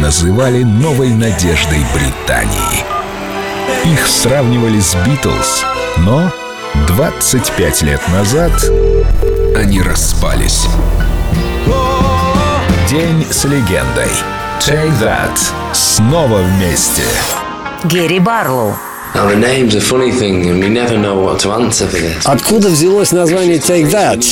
называли новой надеждой Британии. Их сравнивали с Битлз, но 25 лет назад они распались. День с легендой. Take That. Снова вместе. Гэри Барлоу. Откуда взялось название Take That?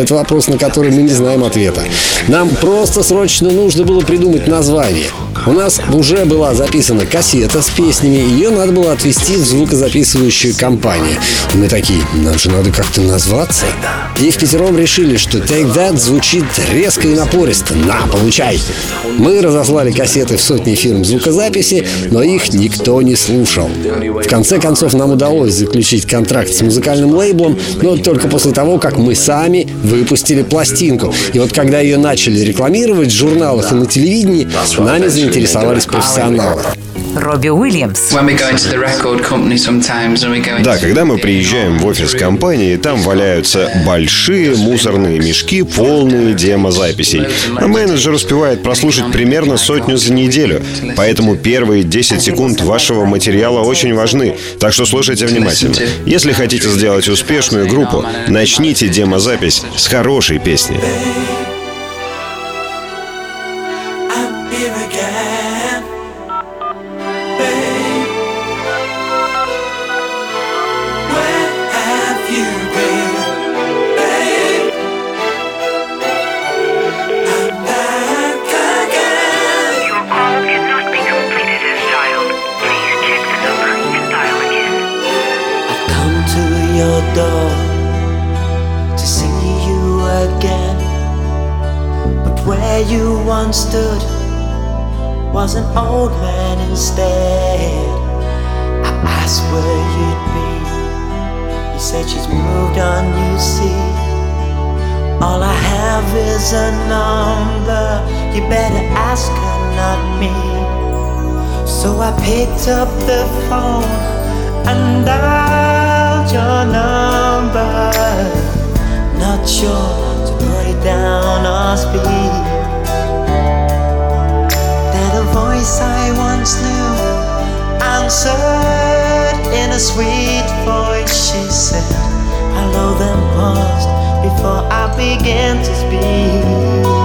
Это вопрос, на который мы не знаем ответа. Нам просто срочно нужно было придумать название. У нас уже была записана кассета с песнями, ее надо было отвезти в звукозаписывающую компанию. мы такие, нам же надо как-то назваться. И в пятером решили, что Take That звучит резко и напористо. На, получай! Мы разослали кассеты в сотни фирм звукозаписи, но их никто не слушал. В конце концов, нам удалось заключить контракт с музыкальным лейблом, но только после того, как мы сами выпустили пластинку. И вот когда ее начали рекламировать в журналах и на телевидении, нами заинтересовались интересовались профессионалы. Робби Уильямс. Да, когда мы приезжаем в офис компании, там валяются большие мусорные мешки, полные демозаписей. А менеджер успевает прослушать примерно сотню за неделю. Поэтому первые 10 секунд вашего материала очень важны. Так что слушайте внимательно. Если хотите сделать успешную группу, начните демозапись с хорошей песни. Where have you been, I'm back again. Your call cannot be completed as dialed. Please check the number and dial again. i come to your door to see you again, but where you once stood was an old man instead. I asked where you'd be. He said she's moved on, you see. All I have is a number. You better ask her, not me. So I picked up the phone and dialed your number. Not sure to put it down or speak. voice I once knew answered in a sweet voice. She said, Hello, then paused before I began to speak.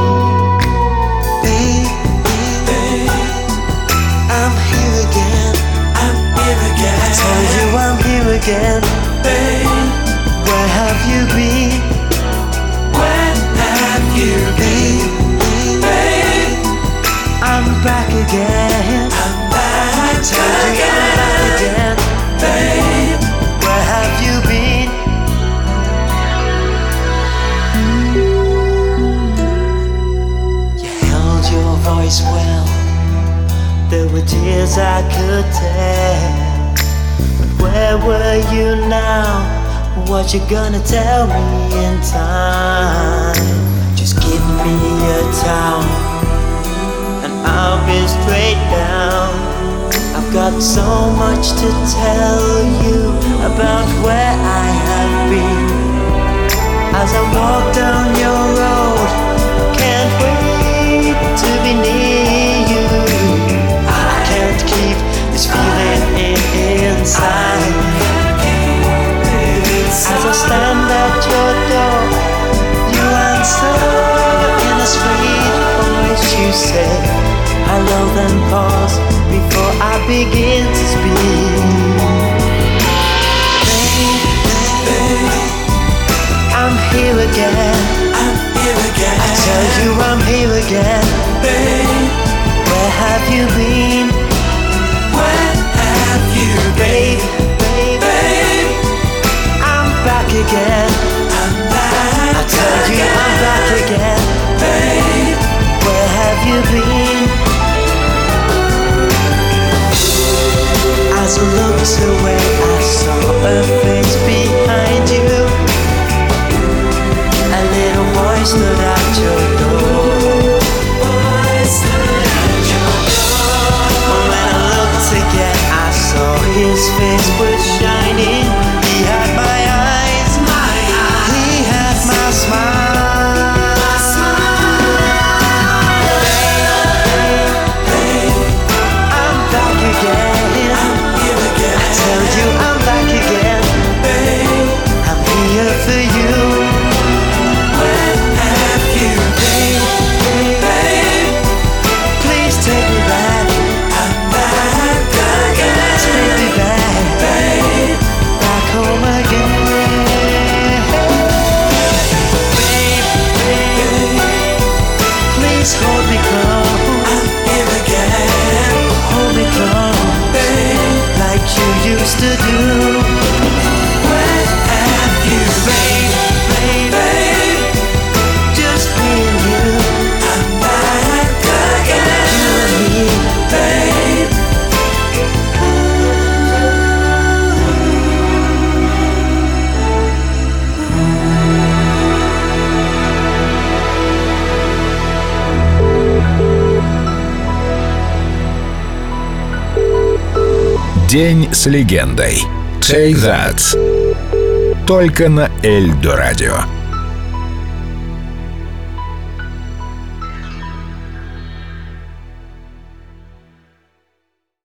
as I could tell. But where were you now? What you gonna tell me in time? Just give me a town, and I'll be straight down. I've got so much to tell you about where I have been. As I walk down your road and pause before I begin to speak. Babe, I'm here again. I'm here again. I tell you I'm here again. Babe, where have you been? День с легендой. Take That. Только на Эльдо Радио.